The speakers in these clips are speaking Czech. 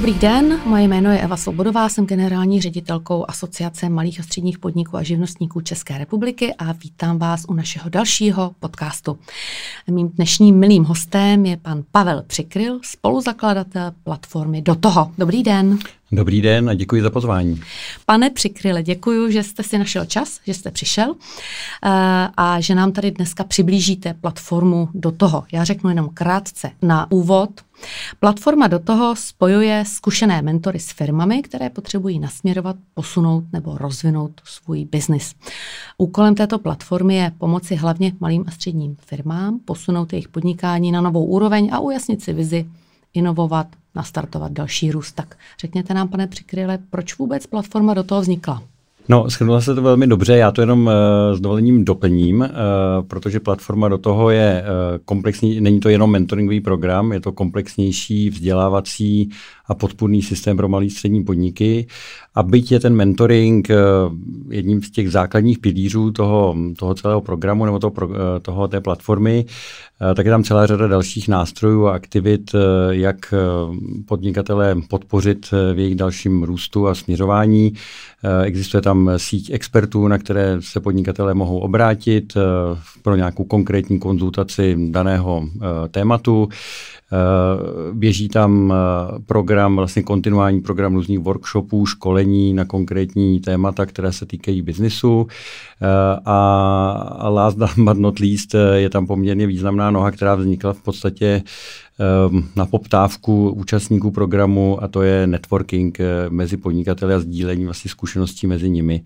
Dobrý den, moje jméno je Eva Svobodová, jsem generální ředitelkou Asociace malých a středních podniků a živnostníků České republiky a vítám vás u našeho dalšího podcastu. Mým dnešním milým hostem je pan Pavel Přikryl, spoluzakladatel platformy Do toho. Dobrý den. Dobrý den a děkuji za pozvání. Pane Přikryle, děkuji, že jste si našel čas, že jste přišel eh, a že nám tady dneska přiblížíte platformu do toho. Já řeknu jenom krátce na úvod. Platforma do toho spojuje zkušené mentory s firmami, které potřebují nasměrovat, posunout nebo rozvinout svůj biznis. Úkolem této platformy je pomoci hlavně malým a středním firmám posunout jejich podnikání na novou úroveň a ujasnit si vizi, inovovat, nastartovat další růst. Tak řekněte nám, pane Přikryle, proč vůbec platforma do toho vznikla? No, schrnula se to velmi dobře, já to jenom uh, s dovolením doplním, uh, protože platforma do toho je uh, komplexní, není to jenom mentoringový program, je to komplexnější vzdělávací a podpůrný systém pro malé střední podniky. A byť je ten mentoring uh, jedním z těch základních pilířů toho, toho celého programu nebo toho, uh, toho té platformy, uh, tak je tam celá řada dalších nástrojů a aktivit, jak podnikatele podpořit v jejich dalším růstu a směřování. Existuje tam síť expertů, na které se podnikatelé mohou obrátit eh, pro nějakou konkrétní konzultaci daného eh, tématu. Eh, běží tam program, vlastně kontinuální program různých workshopů, školení na konkrétní témata, které se týkají biznisu. A last but not least je tam poměrně významná noha, která vznikla v podstatě na poptávku účastníků programu a to je networking eh, mezi podnikateli a sdílení vlastně zkušeností mezi nimi.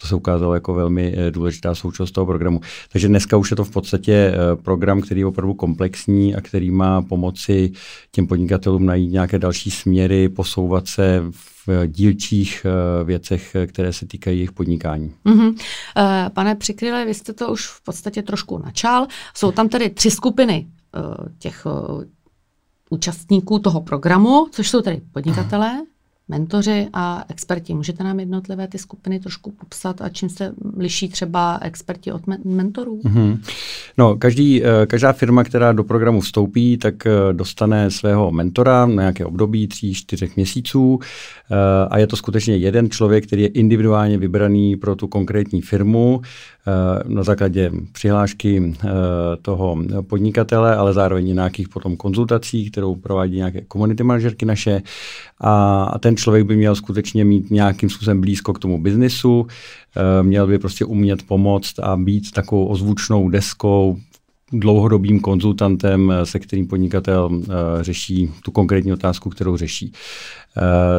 To se ukázalo jako velmi eh, důležitá součást toho programu. Takže dneska už je to v podstatě eh, program, který je opravdu komplexní a který má pomoci těm podnikatelům najít nějaké další směry, posouvat se v dílčích věcech, které se týkají jejich podnikání. Mm-hmm. Pane Přikryle, vy jste to už v podstatě trošku načal. Jsou tam tedy tři skupiny těch účastníků toho programu, což jsou tedy podnikatelé, mentoři a experti. Můžete nám jednotlivé ty skupiny trošku popsat a čím se liší třeba experti od mentorů? Mm-hmm. No, každý, eh, každá firma, která do programu vstoupí, tak eh, dostane svého mentora na nějaké období tří, čtyřech měsíců eh, a je to skutečně jeden člověk, který je individuálně vybraný pro tu konkrétní firmu na základě přihlášky toho podnikatele, ale zároveň nějakých potom konzultací, kterou provádí nějaké komunity manažerky naše a ten člověk by měl skutečně mít nějakým způsobem blízko k tomu biznisu, eh, měl by prostě umět pomoct a být takovou ozvučnou deskou, dlouhodobým konzultantem, eh, se kterým podnikatel uh, řeší tu konkrétní otázku, kterou řeší.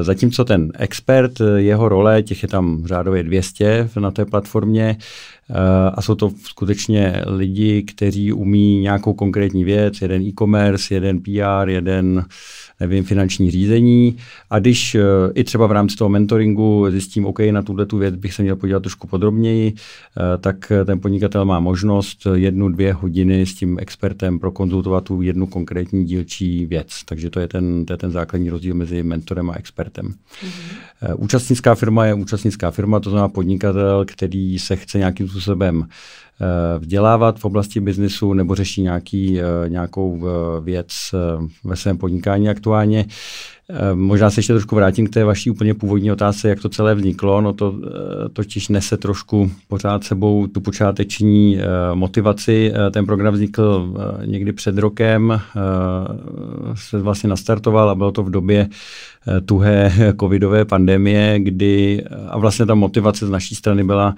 Zatímco ten expert, jeho role, těch je tam řádově 200 na té platformě, a jsou to skutečně lidi, kteří umí nějakou konkrétní věc, jeden e-commerce, jeden PR, jeden nevím, finanční řízení. A když uh, i třeba v rámci toho mentoringu zjistím, OK, na tuhle tu věc bych se měl podívat trošku podrobněji, uh, tak ten podnikatel má možnost jednu, dvě hodiny s tím expertem prokonzultovat tu jednu konkrétní dílčí věc. Takže to je ten, to je ten základní rozdíl mezi mentorem a expertem. Mm-hmm. Uh, účastnická firma je účastnická firma, to znamená podnikatel, který se chce nějakým způsobem Eh, vzdělávat v oblasti biznisu nebo řeší nějaký, eh, nějakou eh, věc ve svém podnikání aktuálně. Možná se ještě trošku vrátím k té vaší úplně původní otázce, jak to celé vzniklo. No to totiž nese trošku pořád sebou tu počáteční motivaci. Ten program vznikl někdy před rokem, se vlastně nastartoval a bylo to v době tuhé covidové pandemie, kdy a vlastně ta motivace z naší strany byla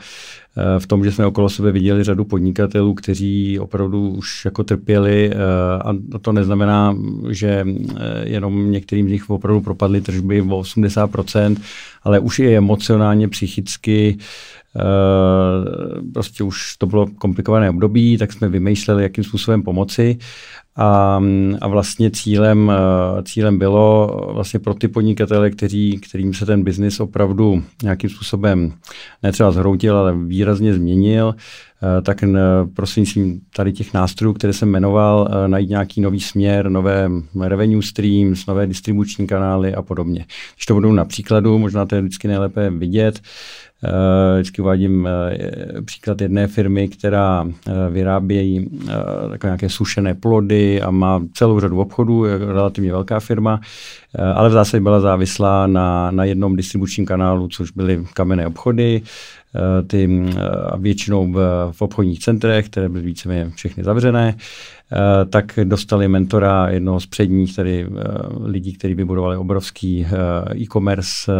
v tom, že jsme okolo sebe viděli řadu podnikatelů, kteří opravdu už jako trpěli eh, a to neznamená, že eh, jenom některým z nich opravdu propadly tržby o 80%, ale už i emocionálně, psychicky prostě už to bylo komplikované období, tak jsme vymýšleli, jakým způsobem pomoci a, a vlastně cílem, eh, cílem bylo vlastně pro ty podnikatele, kteří, kterým se ten biznis opravdu nějakým způsobem ne třeba zhroutil, ale výrazně změnil, tak prostřednictvím tady těch nástrojů, které jsem jmenoval, najít nějaký nový směr, nové revenue streams, nové distribuční kanály a podobně. Když to budou na příkladu, možná to je vždycky nejlépe vidět, Eh, vždycky uvádím eh, příklad jedné firmy, která eh, vyrábějí takové nějaké sušené plody a má celou řadu obchodů, je relativně velká firma, ale v zásadě byla závislá na, na jednom distribučním kanálu, což byly kamenné obchody, ty většinou v, v obchodních centrech, které byly víceméně všechny zavřené, tak dostali mentora jednoho z předních tady lidí, kteří vybudovali obrovský e-commerce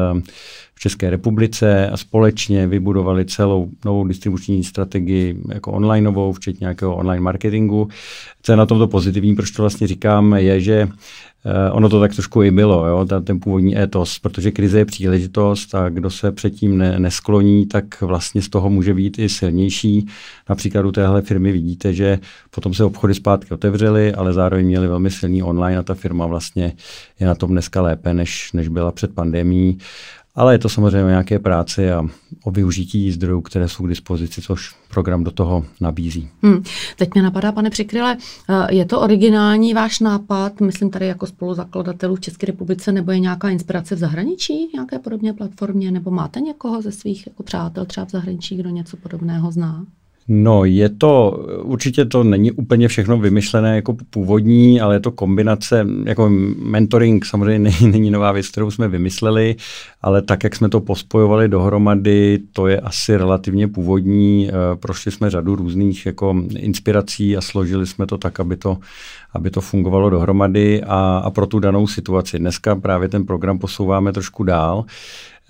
v České republice a společně vybudovali celou novou distribuční strategii jako onlineovou, včetně nějakého online marketingu. Co je na tomto pozitivní, proč to vlastně říkám, je, že ono to tak trošku i bylo, jo, ten, původní étos, protože krize je příležitost a kdo se předtím ne, neskloní, tak vlastně z toho může být i silnější. Například u téhle firmy vidíte, že potom se obchody zpátky otevřely, ale zároveň měli velmi silný online a ta firma vlastně je na tom dneska lépe, než, než byla před pandemí. Ale je to samozřejmě o nějaké práci a o využití zdrojů, které jsou k dispozici, což program do toho nabízí. Hmm. Teď mě napadá, pane Přikryle, eh, je to originální váš nápad, myslím tady jako spoluzakladatelů v České republice, nebo je nějaká inspirace v zahraničí, nějaké podobné platformě, nebo máte někoho ze svých jako přátel třeba v zahraničí, kdo něco podobného zná? No, je to, určitě to není úplně všechno vymyšlené jako původní, ale je to kombinace, jako mentoring samozřejmě není, není nová věc, kterou jsme vymysleli, ale tak, jak jsme to pospojovali dohromady, to je asi relativně původní. Eh, prošli jsme řadu různých jako inspirací a složili jsme to tak, aby to, aby to fungovalo dohromady a, a pro tu danou situaci. Dneska právě ten program posouváme trošku dál.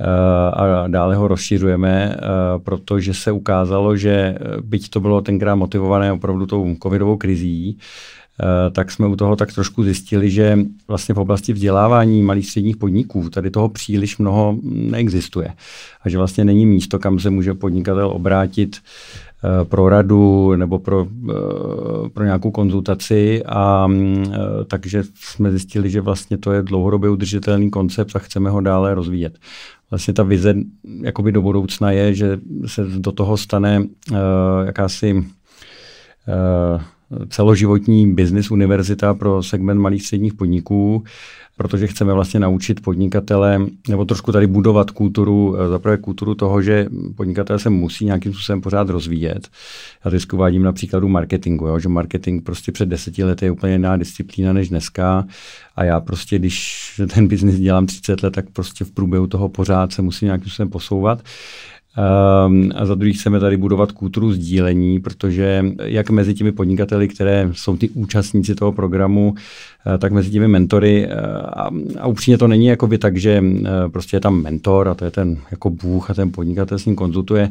Eh, a dále ho rozšiřujeme, eh, protože se ukázalo, že eh, byť to bylo tenkrát motivované opravdu tou covidovou krizí, tak jsme u toho tak trošku zjistili, že vlastně v oblasti vzdělávání malých středních podniků tady toho příliš mnoho neexistuje. A že vlastně není místo, kam se může podnikatel obrátit pro radu nebo pro, pro nějakou konzultaci a takže jsme zjistili, že vlastně to je dlouhodobě udržitelný koncept a chceme ho dále rozvíjet. Vlastně ta vize jakoby do budoucna je, že se do toho stane jakási celoživotní business univerzita pro segment malých středních podniků, protože chceme vlastně naučit podnikatele, nebo trošku tady budovat kulturu, eh, zaprvé kulturu toho, že podnikatele se musí nějakým způsobem pořád rozvíjet. Já vždycky uvádím na příkladu marketingu, jo, že marketing prostě před deseti lety je úplně jiná disciplína než dneska a já prostě, když ten biznis dělám 30 let, tak prostě v průběhu toho pořád se musím nějakým způsobem posouvat. Um, a za druhý chceme tady budovat kulturu sdílení, protože jak mezi těmi podnikateli, které jsou ty účastníci toho programu, Eh, tak mezi těmi mentory eh, a, a upřímně to není jako by tak, že eh, prostě je tam mentor a to je ten jako bůh a ten podnikatel s ním konzultuje.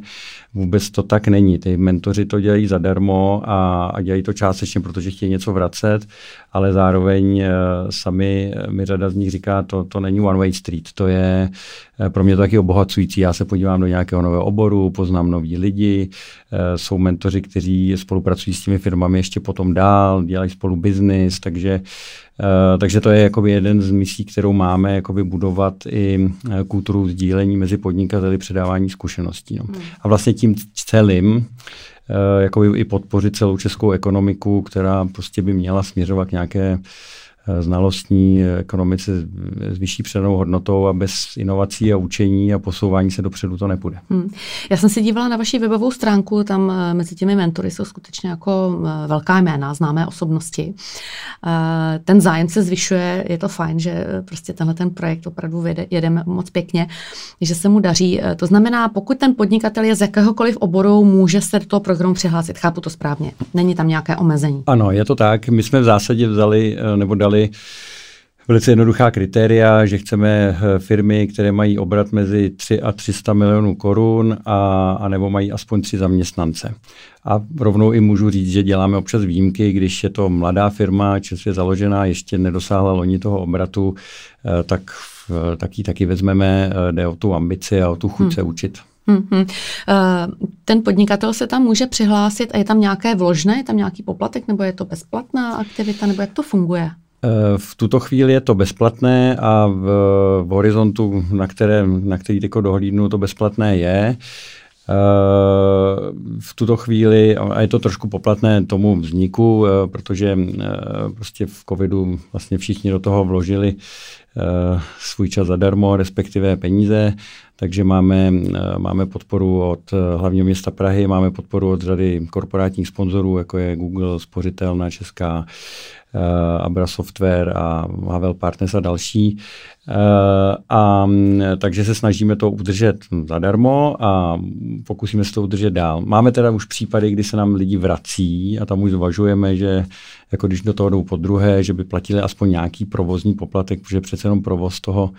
Vůbec to tak není. Ty mentoři to dělají zadarmo a, a dělají to částečně, protože chtějí něco vracet, ale zároveň sami mi řada z nich říká, to, to není one way street, to je pro mě to taky obohacující. Já se podívám do nějakého nového oboru, poznám nový lidi, jsou mentoři, kteří spolupracují s těmi firmami ještě potom dál, dělají spolu biznis, takže Uh, takže to je jakoby jeden z misí, kterou máme jakoby budovat i kulturu sdílení mezi podnikateli, předávání zkušeností. No. Hmm. A vlastně tím celým jakoby i podpořit celou českou ekonomiku, která prostě by měla směřovat k nějaké Eh, znalostní ekonomice s vyšší předanou hodnotou a bez inovací a učení a posouvání se dopředu to nepůjde. Hmm. Já jsem se dívala na vaši webovou stránku, tam eh, mezi těmi mentory jsou skutečně jako eh, velká jména, známé osobnosti. Ten zájem se zvyšuje, je to fajn, že prostě tenhle ten projekt opravdu jede, jedeme moc pěkně, že se mu daří. To znamená, pokud ten podnikatel je z jakéhokoliv oboru, může se do toho programu přihlásit. Chápu to správně. Není tam nějaké omezení. Ano, je to tak. My jsme v zásadě vzali nebo dali dali velice jednoduchá kritéria, že chceme eh, firmy, které mají obrat mezi 3 a 300 milionů korun a, a nebo mají aspoň tři zaměstnance. A rovnou i můžu říct, že děláme občas výjimky, když je to mladá firma, čerstvě založená, ještě nedosáhla loni toho obratu, eh, tak, tak ji taky vezmeme, eh, jde o tu ambici a o tu chuť hmm. se učit. Hmm. Ten podnikatel se tam může přihlásit a je tam nějaké vložné, je tam nějaký poplatek, nebo je to bezplatná aktivita, nebo jak to funguje? Eh, v tuto chvíli je to bezplatné a v, v horizontu, na, které, na který teď dohlídnu, to bezplatné je. v tuto chvíli, a je to trošku poplatné tomu vzniku, protože prostě v covidu vlastně všichni do toho vložili svůj čas zadarmo, respektive peníze, takže máme, máme podporu od hlavního města Prahy, máme podporu od řady korporátních sponzorů, jako je Google, Spořitelná Česká, Eh, Abra Software a Havel Partners a další. Eh, a takže se snažíme to udržet zadarmo a pokusíme se to udržet dál. Máme teda už případy, kdy se nám lidi vrací a tam už zvažujeme, že jako když do toho jdou po druhé, že by platili aspoň nějaký provozní poplatek, protože přece jenom provoz toho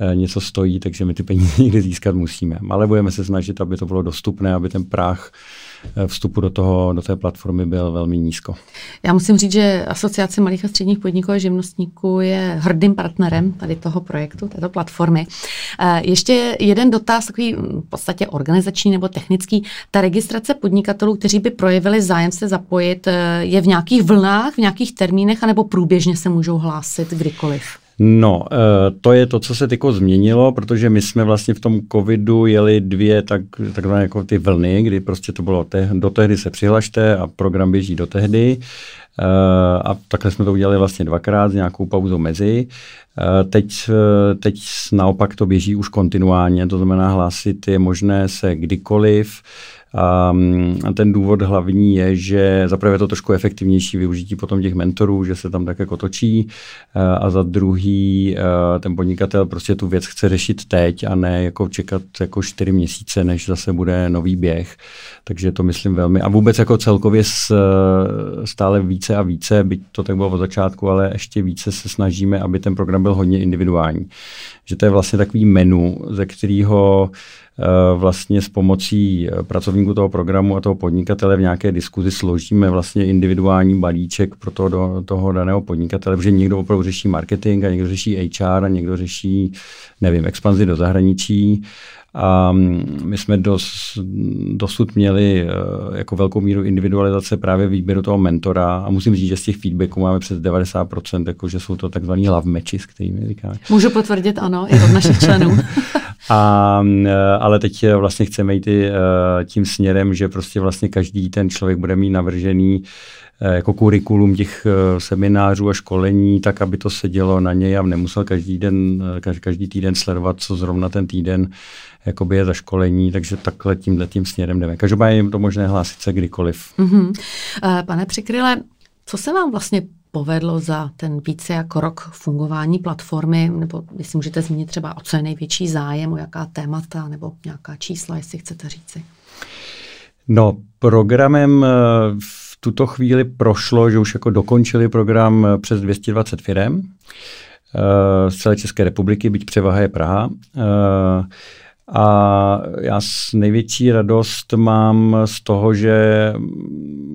eh, něco stojí, takže my ty peníze někdy získat musíme. Ale budeme se snažit, aby to bylo dostupné, aby ten práh Eh, vstupu do, toho, do té platformy byl velmi nízko. Já musím říct, že Asociace malých a středních podniků a živnostníků je hrdým partnerem tady toho projektu, této platformy. Eh, ještě jeden dotaz, takový v podstatě organizační nebo technický. Ta registrace podnikatelů, kteří by projevili zájem se zapojit, eh, je v nějakých vlnách, v nějakých termínech, anebo průběžně se můžou hlásit kdykoliv? No, eh, to je to, co se tyko změnilo, protože my jsme vlastně v tom covidu jeli dvě tak, takzvané jako ty vlny, kdy prostě to bylo te, do tehdy se přihlašte a program běží do tehdy. Uh, a takhle jsme to udělali vlastně dvakrát s nějakou pauzou mezi. Uh, teď, teď naopak to běží už kontinuálně, to znamená hlásit je možné se kdykoliv. A, a ten důvod hlavní je, že zaprvé je to trošku efektivnější využití potom těch mentorů, že se tam tak jako točí a za druhý ten podnikatel prostě tu věc chce řešit teď a ne jako čekat jako čtyři měsíce, než zase bude nový běh. Takže to myslím velmi a vůbec jako celkově stále více a více, byť to tak bylo od začátku, ale ještě více se snažíme, aby ten program byl hodně individuální. Že to je vlastně takový menu, ze kterého Eh, vlastně s pomocí eh, pracovníků toho programu a toho podnikatele v nějaké diskuzi složíme vlastně individuální balíček pro to, do, toho daného podnikatele, protože někdo opravdu řeší marketing a někdo řeší HR a někdo řeší, nevím, expanzi do zahraničí. A mm, my jsme dos, dosud měli uh, jako velkou míru individualizace právě výběru toho mentora a musím říct, že z těch feedbacků máme přes 90%, jako že jsou to takzvaný love matches, kterými říkáme. Můžu potvrdit, ano, i od našich členů. A, eh, ale teď eh, vlastně chceme jít eh, tím směrem, že prostě vlastně každý ten člověk bude mít navržený jako kurikulum těch seminářů a školení, tak aby to sedělo na něj a nemusel každý den, každý týden sledovat, co zrovna ten týden jakoby je za školení, takže takhle tímhle tím směrem jdeme. Každopádně je to možné hlásit se kdykoliv. Mm-hmm. Pane Přikryle, co se vám vlastně povedlo za ten více jako rok fungování platformy, nebo jestli můžete zmínit třeba, o co je největší zájem, o jaká témata, nebo nějaká čísla, jestli chcete říci. No, programem eh, v tuto chvíli prošlo, že už jako dokončili program eh, přes 220 firm eh, z celé České republiky, byť převaha je Praha. A já s největší radost mám z toho, že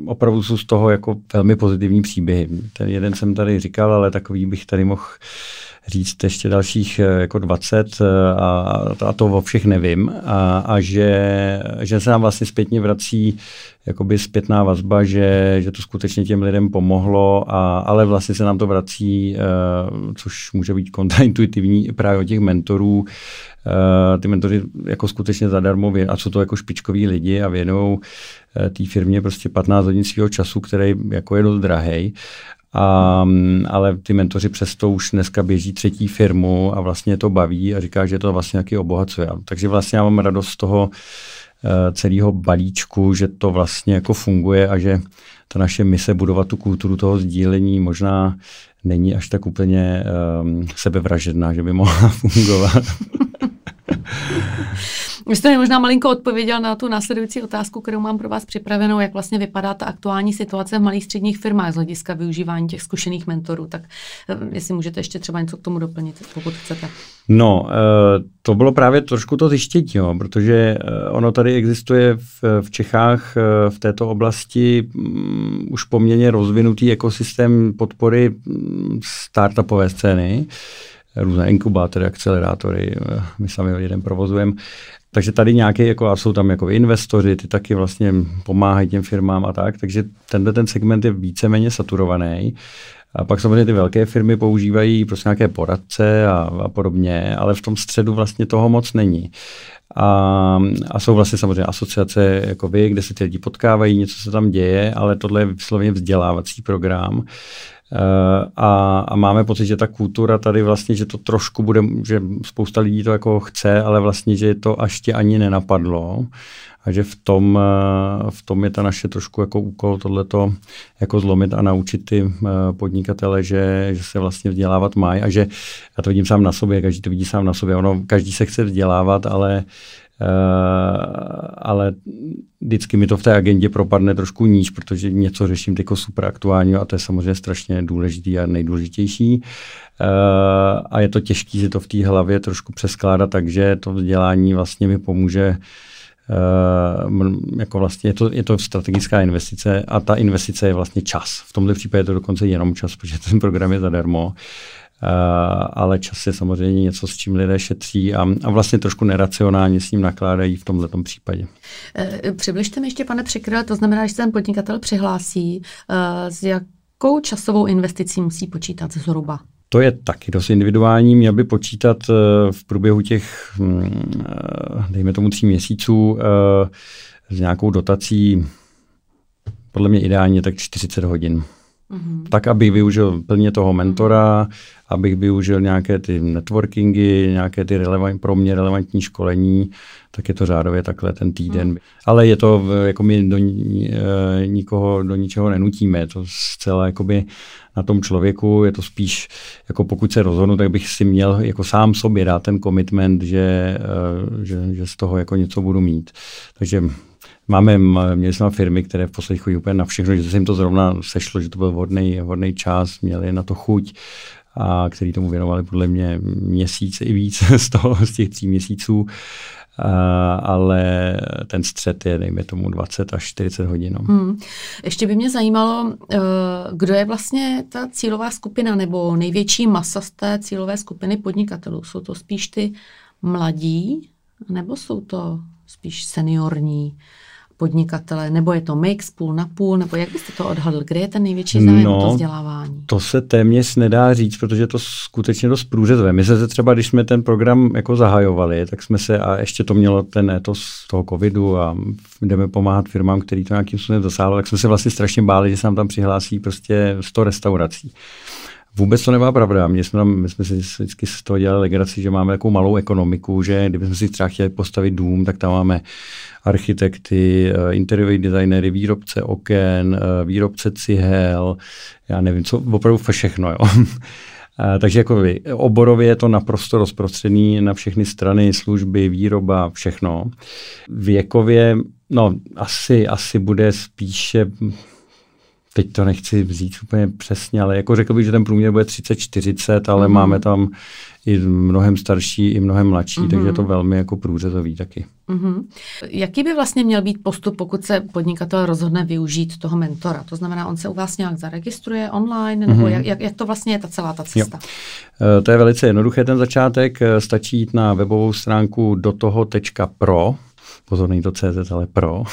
opravdu jsou z toho jako velmi pozitivní příběhy. Ten jeden jsem tady říkal, ale takový bych tady mohl říct ještě dalších eh, jako 20 eh, a, a to o všech nevím a, a že, že se nám vlastně zpětně vrací jakoby zpětná vazba, že, že to skutečně těm lidem pomohlo, a, ale vlastně se nám to vrací, uh, což může být kontraintuitivní právě od těch mentorů. Uh, ty mentory jako skutečně zadarmo, a co to jako špičkoví lidi a věnou uh, té firmě prostě 15 hodin svého času, který jako je dost drahej a, ale ty mentoři přesto už dneska běží třetí firmu a vlastně to baví a říká, že to vlastně taky obohacuje. Takže vlastně já mám radost z toho uh, celého balíčku, že to vlastně jako funguje a že ta naše mise budovat tu kulturu toho sdílení možná není až tak úplně um, sebevražedná, že by mohla fungovat. Vy jste mi možná malinko odpověděl na tu následující otázku, kterou mám pro vás připravenou, jak vlastně vypadá ta aktuální situace v malých středních firmách z hlediska využívání těch zkušených mentorů. Tak eh, jestli můžete ještě třeba něco k tomu doplnit, pokud chcete. No, eh, to bylo právě trošku to zjištění, jo, protože eh, ono tady existuje v, Čechách v této oblasti um, už poměrně rozvinutý ekosystém podpory um, startupové scény různé inkubátory, akcelerátory, my sami jeden provozujeme. Takže tady nějaké, jako, a jsou tam jako investoři, ty taky vlastně pomáhají těm firmám a tak, takže tenhle ten segment je víceméně saturovaný. A pak samozřejmě ty velké firmy používají prostě nějaké poradce a, a podobně, ale v tom středu vlastně toho moc není. A, a jsou vlastně samozřejmě asociace jako vy, kde se ty lidi potkávají, něco se tam děje, ale tohle je vysloveně vzdělávací program. Eh, a, a máme pocit, že ta kultura tady vlastně, že to trošku bude, že spousta lidí to jako chce, ale vlastně, že to až tě ani nenapadlo. A že v tom, eh, v tom je ta naše trošku jako úkol tohleto jako zlomit a naučit ty eh, podnikatele, že, že se vlastně vzdělávat mají a že já to vidím sám na sobě, každý to vidí sám na sobě. Ono, každý se chce vzdělávat, ale Uh, ale vždycky mi to v té agendě propadne trošku níž, protože něco řeším jako super aktuální a to je samozřejmě strašně důležitý a nejdůležitější. Uh, a je to těžké si to v té hlavě trošku přeskládat, takže to vzdělání vlastně mi pomůže Uh, jako vlastně je to, je to strategická investice a ta investice je vlastně čas. V tomto případě je to dokonce jenom čas, protože ten program je zadarmo. Uh, ale čas je samozřejmě něco, s čím lidé šetří a, a vlastně trošku neracionálně s ním nakládají v tomto případě. Uh, přibližte mi ještě, pane Přikryl, to znamená, že se ten podnikatel přihlásí, uh, s jakou časovou investicí musí počítat zhruba? To je taky dost individuální. Měl by počítat v průběhu těch, hm, dejme tomu, tří měsíců s nějakou dotací, podle mě ideálně tak 40 hodin. Mm-hmm. Tak, abych využil plně toho mentora, abych využil nějaké ty networkingy, nějaké ty relevant, pro mě relevantní školení, tak je to řádově takhle ten týden. Mm. Ale je to, jako my do, e, nikoho do ničeho nenutíme, je to zcela jakoby na tom člověku, je to spíš, jako pokud se rozhodnu, tak bych si měl jako sám sobě dát ten commitment, že, e, že, že z toho jako něco budu mít. Takže Máme, měli jsme firmy, které v posledních chodí úplně na všechno, že se jim to zrovna sešlo, že to byl vhodný, vhodný čas, měli na to chuť a který tomu věnovali podle mě měsíc i víc z toho, z těch tří měsíců. Uh, ale ten střed je, dejme tomu, 20 až 40 hodin. No. Hmm. Ještě by mě zajímalo, uh, kdo je vlastně ta cílová skupina nebo největší masa z té cílové skupiny podnikatelů. Jsou to spíš ty mladí, nebo jsou to spíš seniorní podnikatele, nebo je to mix půl na půl, nebo jak byste to odhadl? Kde je ten největší zájem no, to vzdělávání? To se téměř nedá říct, protože to skutečně dost průřezové. My se třeba, když jsme ten program jako zahajovali, tak jsme se, a ještě to mělo ten etos toho covidu a jdeme pomáhat firmám, který to nějakým způsobem zasáhlo, tak jsme se vlastně strašně báli, že se nám tam přihlásí prostě 100 restaurací. Vůbec to nebyla pravda. My jsme, tam, my jsme si vždycky z toho dělali legraci, že máme takovou malou ekonomiku, že kdybychom si třeba chtěli postavit dům, tak tam máme architekty, eh, interiérový designery, výrobce oken, eh, výrobce cihel, já nevím, co, opravdu všechno. Jo. Eh, takže jako vy, oborově je to naprosto rozprostřený na všechny strany, služby, výroba, všechno. Věkově, no asi, asi bude spíše teď to nechci říct úplně přesně, ale jako řekl bych, že ten průměr bude 30-40, ale mm. máme tam i mnohem starší, i mnohem mladší, mm-hmm. takže je to velmi jako průřezový taky. Mm-hmm. Jaký by vlastně měl být postup, pokud se podnikatel rozhodne využít toho mentora? To znamená, on se u vás nějak zaregistruje online, nebo mm-hmm. jak, jak to vlastně je ta celá ta cesta? Jo. E, to je velice jednoduché ten začátek. E, stačí jít na webovou stránku do toho.pro, pozor, není to CZ, ale Pro,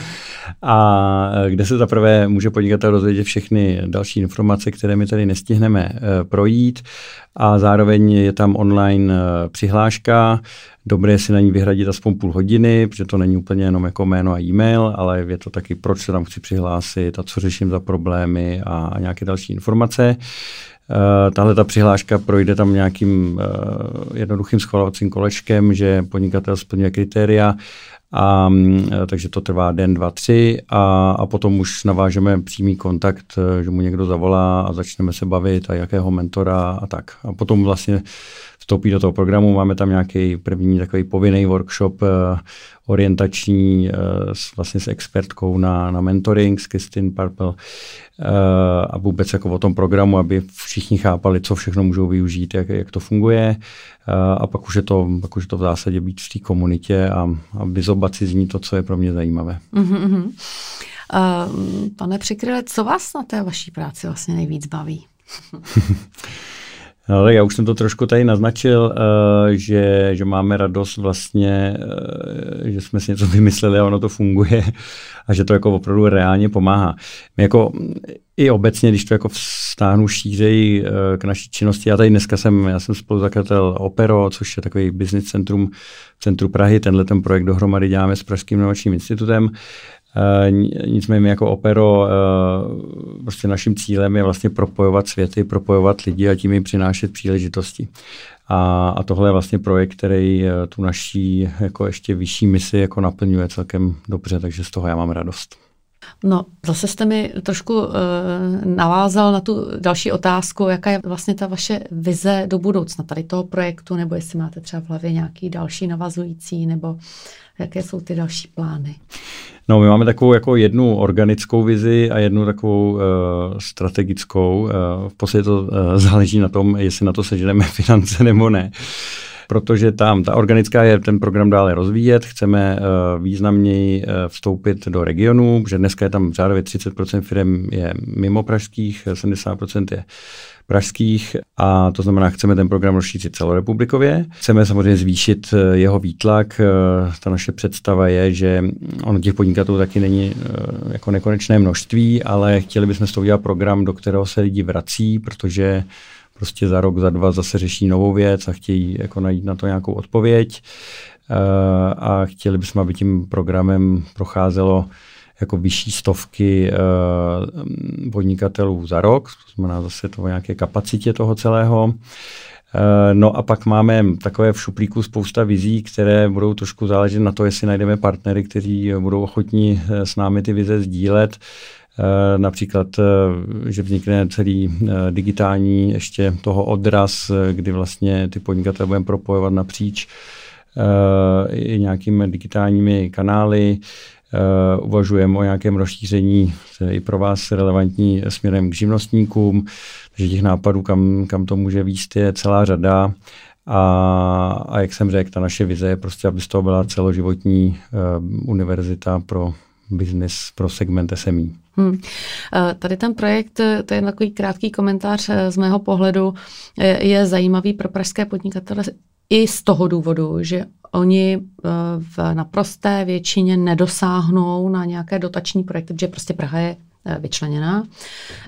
a e, kde se zaprvé může podnikatel dozvědět všechny další informace, které my tady nestihneme e, projít. A zároveň je tam online e, přihláška, dobré si na ní vyhradit aspoň půl hodiny, protože to není úplně jenom jako jméno a e-mail, ale je to taky, proč se tam chci přihlásit a co řeším za problémy a, a nějaké další informace. Uh, tahle ta přihláška projde tam nějakým uh, jednoduchým schvalovacím kolečkem, že podnikatel splňuje kritéria a, mm, takže to trvá den, dva, tři a, a potom už navážeme přímý kontakt, eh, že mu někdo zavolá a začneme se bavit a jakého mentora a tak. A potom vlastně vstoupí do toho programu, máme tam nějaký první takový povinný workshop uh, orientační uh, s, vlastně s expertkou na, na mentoring s Kristin Purple uh, a vůbec jako o tom programu, aby všichni chápali, co všechno můžou využít, jak, jak to funguje uh, a pak už, je to, pak už je to v zásadě být v té komunitě a, a vyzobat si z ní to, co je pro mě zajímavé. Mm-hmm. Uh, pane Přikryle, co vás na té vaší práci vlastně nejvíc baví? Ale já už jsem to trošku tady naznačil, eh, že, že máme radost vlastně, eh, že jsme si něco vymysleli a ono to funguje a že to jako opravdu reálně pomáhá. My jako i obecně, když to jako vstáhnu šířej eh, k naší činnosti, já tady dneska jsem, já jsem spoluzakladatel Opero, což je takový business centrum v centru Prahy, tenhle ten projekt dohromady děláme s Pražským inovačním institutem nicméně jako opero eh, prostě naším cílem je vlastně propojovat světy, propojovat lidi a tím jim přinášet příležitosti. A, a tohle je vlastně projekt, který eh, tu naší jako ještě vyšší misi jako naplňuje celkem dobře, takže z toho já mám radost. No, zase jste mi trošku uh, navázal na tu další otázku, jaká je vlastně ta vaše vize do budoucna tady toho projektu, nebo jestli máte třeba v hlavě nějaký další navazující, nebo jaké jsou ty další plány? No, my máme takovou jako jednu organickou vizi a jednu takovou uh, strategickou. Uh, v podstatě to uh, záleží na tom, jestli na to seženeme finance nebo ne. Protože tam ta organická je ten program dále rozvíjet, chceme uh, významněji uh, vstoupit do regionu, protože dneska je tam řádově 30% firm je mimo pražských, 70% je pražských a to znamená, chceme ten program rozšířit celorepublikově. Chceme samozřejmě zvýšit eh, jeho výtlak. Ta naše představa je, že ono těch podnikatelů taky není jako nekonečné množství, ale chtěli bychom s toho udělat program, do kterého se lidi vrací, protože prostě za rok, za dva zase řeší novou věc a chtějí jako najít na to nějakou odpověď. A chtěli bychom, aby tím programem procházelo jako vyšší stovky uh, podnikatelů za rok, to znamená zase to o nějaké kapacitě toho celého. Uh, no a pak máme takové v šuplíku spousta vizí, které budou trošku záležet na to, jestli najdeme partnery, kteří budou ochotní eh, s námi ty vize sdílet. Například, že vznikne celý digitální ještě toho odraz, kdy vlastně ty podnikatele budeme propojovat napříč i nějakými digitálními kanály. Uvažujeme o nějakém rozšíření i pro vás relevantní směrem k živnostníkům, takže těch nápadů, kam, kam to může výst, je celá řada. A, a jak jsem řekl, ta naše vize je prostě, aby z toho byla celoživotní uh, univerzita pro business, pro segment SME. Hmm. Tady ten projekt, to je takový krátký komentář z mého pohledu, je zajímavý pro pražské podnikatele i z toho důvodu, že oni eh, v naprosté většině nedosáhnou na nějaké dotační projekty, protože prostě Praha je Eh, vyčleněná,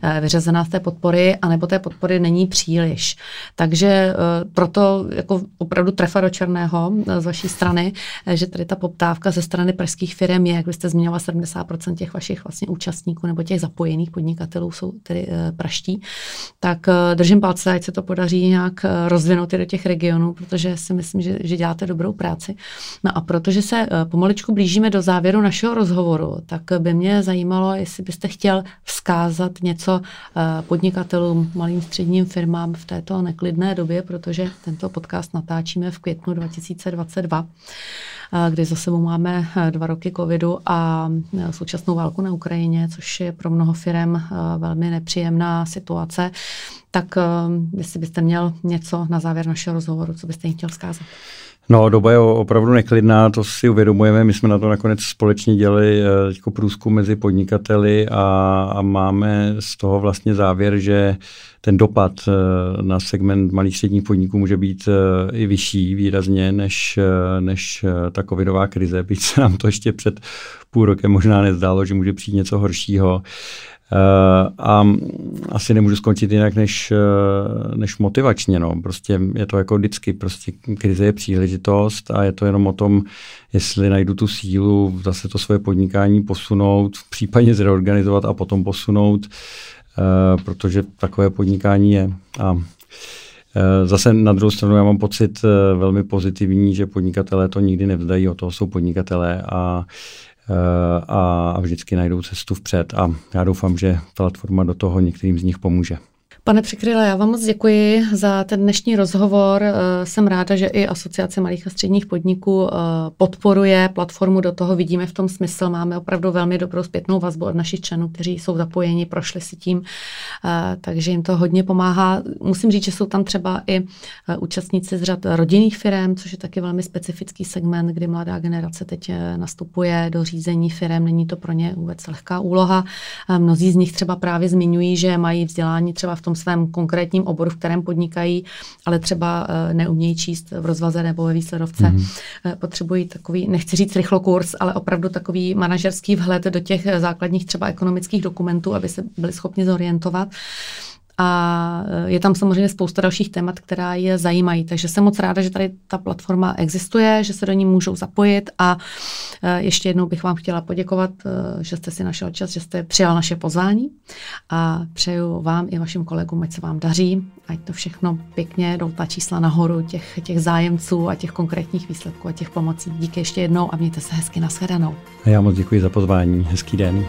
eh, vyřazená z té podpory, anebo té podpory není příliš. Takže eh, proto jako opravdu trefa do černého z vaší strany, že tady ta poptávka ze strany pražských firm je, jak byste zmiňovala, 70% těch vašich vlastně účastníků nebo těch zapojených podnikatelů jsou tedy praští, tak držím palce, ať se to podaří nějak rozvinout i do těch regionů, protože si myslím, že, že děláte dobrou práci. No a protože se pomaličku blížíme do závěru našeho rozhovoru, tak by mě zajímalo, jestli byste chtěli chtěl vzkázat něco eh, podnikatelům, malým středním firmám v této neklidné době, protože tento podcast natáčíme v květnu 2022, eh, kdy za sebou máme eh, dva roky covidu a současnou válku na Ukrajině, což je pro mnoho firm velmi nepříjemná situace. Tak jestli byste měl něco na závěr našeho rozhovoru, co byste jim chtěl vzkázat? No, doba je opravdu neklidná, to si uvědomujeme. My jsme na to nakonec společně dělali jako průzkum mezi podnikateli a, a máme z toho vlastně závěr, že ten dopad eh, na segment malých středních podniků může být eh, i vyšší výrazně než, než ta covidová krize, byť se nám to ještě před půl rokem možná nezdálo, že může přijít něco horšího. Uh, a asi nemůžu skončit jinak než, uh, než motivačně. No. Prostě je to jako vždycky, prostě krize je příležitost a je to jenom o tom, jestli najdu tu sílu zase to svoje podnikání posunout, případně zreorganizovat a potom posunout, uh, protože takové podnikání je. A Zase na druhou stranu já mám pocit velmi pozitivní, že podnikatelé to nikdy nevzdají, o toho jsou podnikatelé a a vždycky najdou cestu vpřed a já doufám, že platforma do toho některým z nich pomůže. Pane Přikryla, já vám moc děkuji za ten dnešní rozhovor. Eh, jsem ráda, že i Asociace malých a středních podniků eh, podporuje platformu do toho. Vidíme v tom smysl. Máme opravdu velmi dobrou zpětnou vazbu od našich členů, kteří jsou zapojeni, prošli si tím, eh, takže jim to hodně pomáhá. Musím říct, že jsou tam třeba i účastníci z řad rodinných firm, což je taky velmi specifický segment, kdy mladá generace teď nastupuje do řízení firm. Není to pro ně vůbec lehká úloha. Mnozí z nich třeba právě zmiňují, že mají vzdělání třeba v tom tom svém konkrétním oboru, v kterém podnikají, ale třeba neumějí číst v rozvaze nebo ve výsledovce. Mm. Potřebují takový, nechci říct rychlokurs, ale opravdu takový manažerský vhled do těch základních třeba ekonomických dokumentů, aby se byli schopni zorientovat. A je tam samozřejmě spousta dalších témat, která je zajímají. Takže jsem moc ráda, že tady ta platforma existuje, že se do ní můžou zapojit a e, ještě jednou bych vám chtěla poděkovat, e, že jste si našel čas, že jste přijal naše pozvání a přeju vám i vašim kolegům, ať se vám daří, ať to všechno pěkně jdou ta čísla nahoru těch, těch zájemců a těch konkrétních výsledků a těch pomocí. Díky ještě jednou a mějte se hezky nashledanou. A já moc děkuji za pozvání. Hezký den.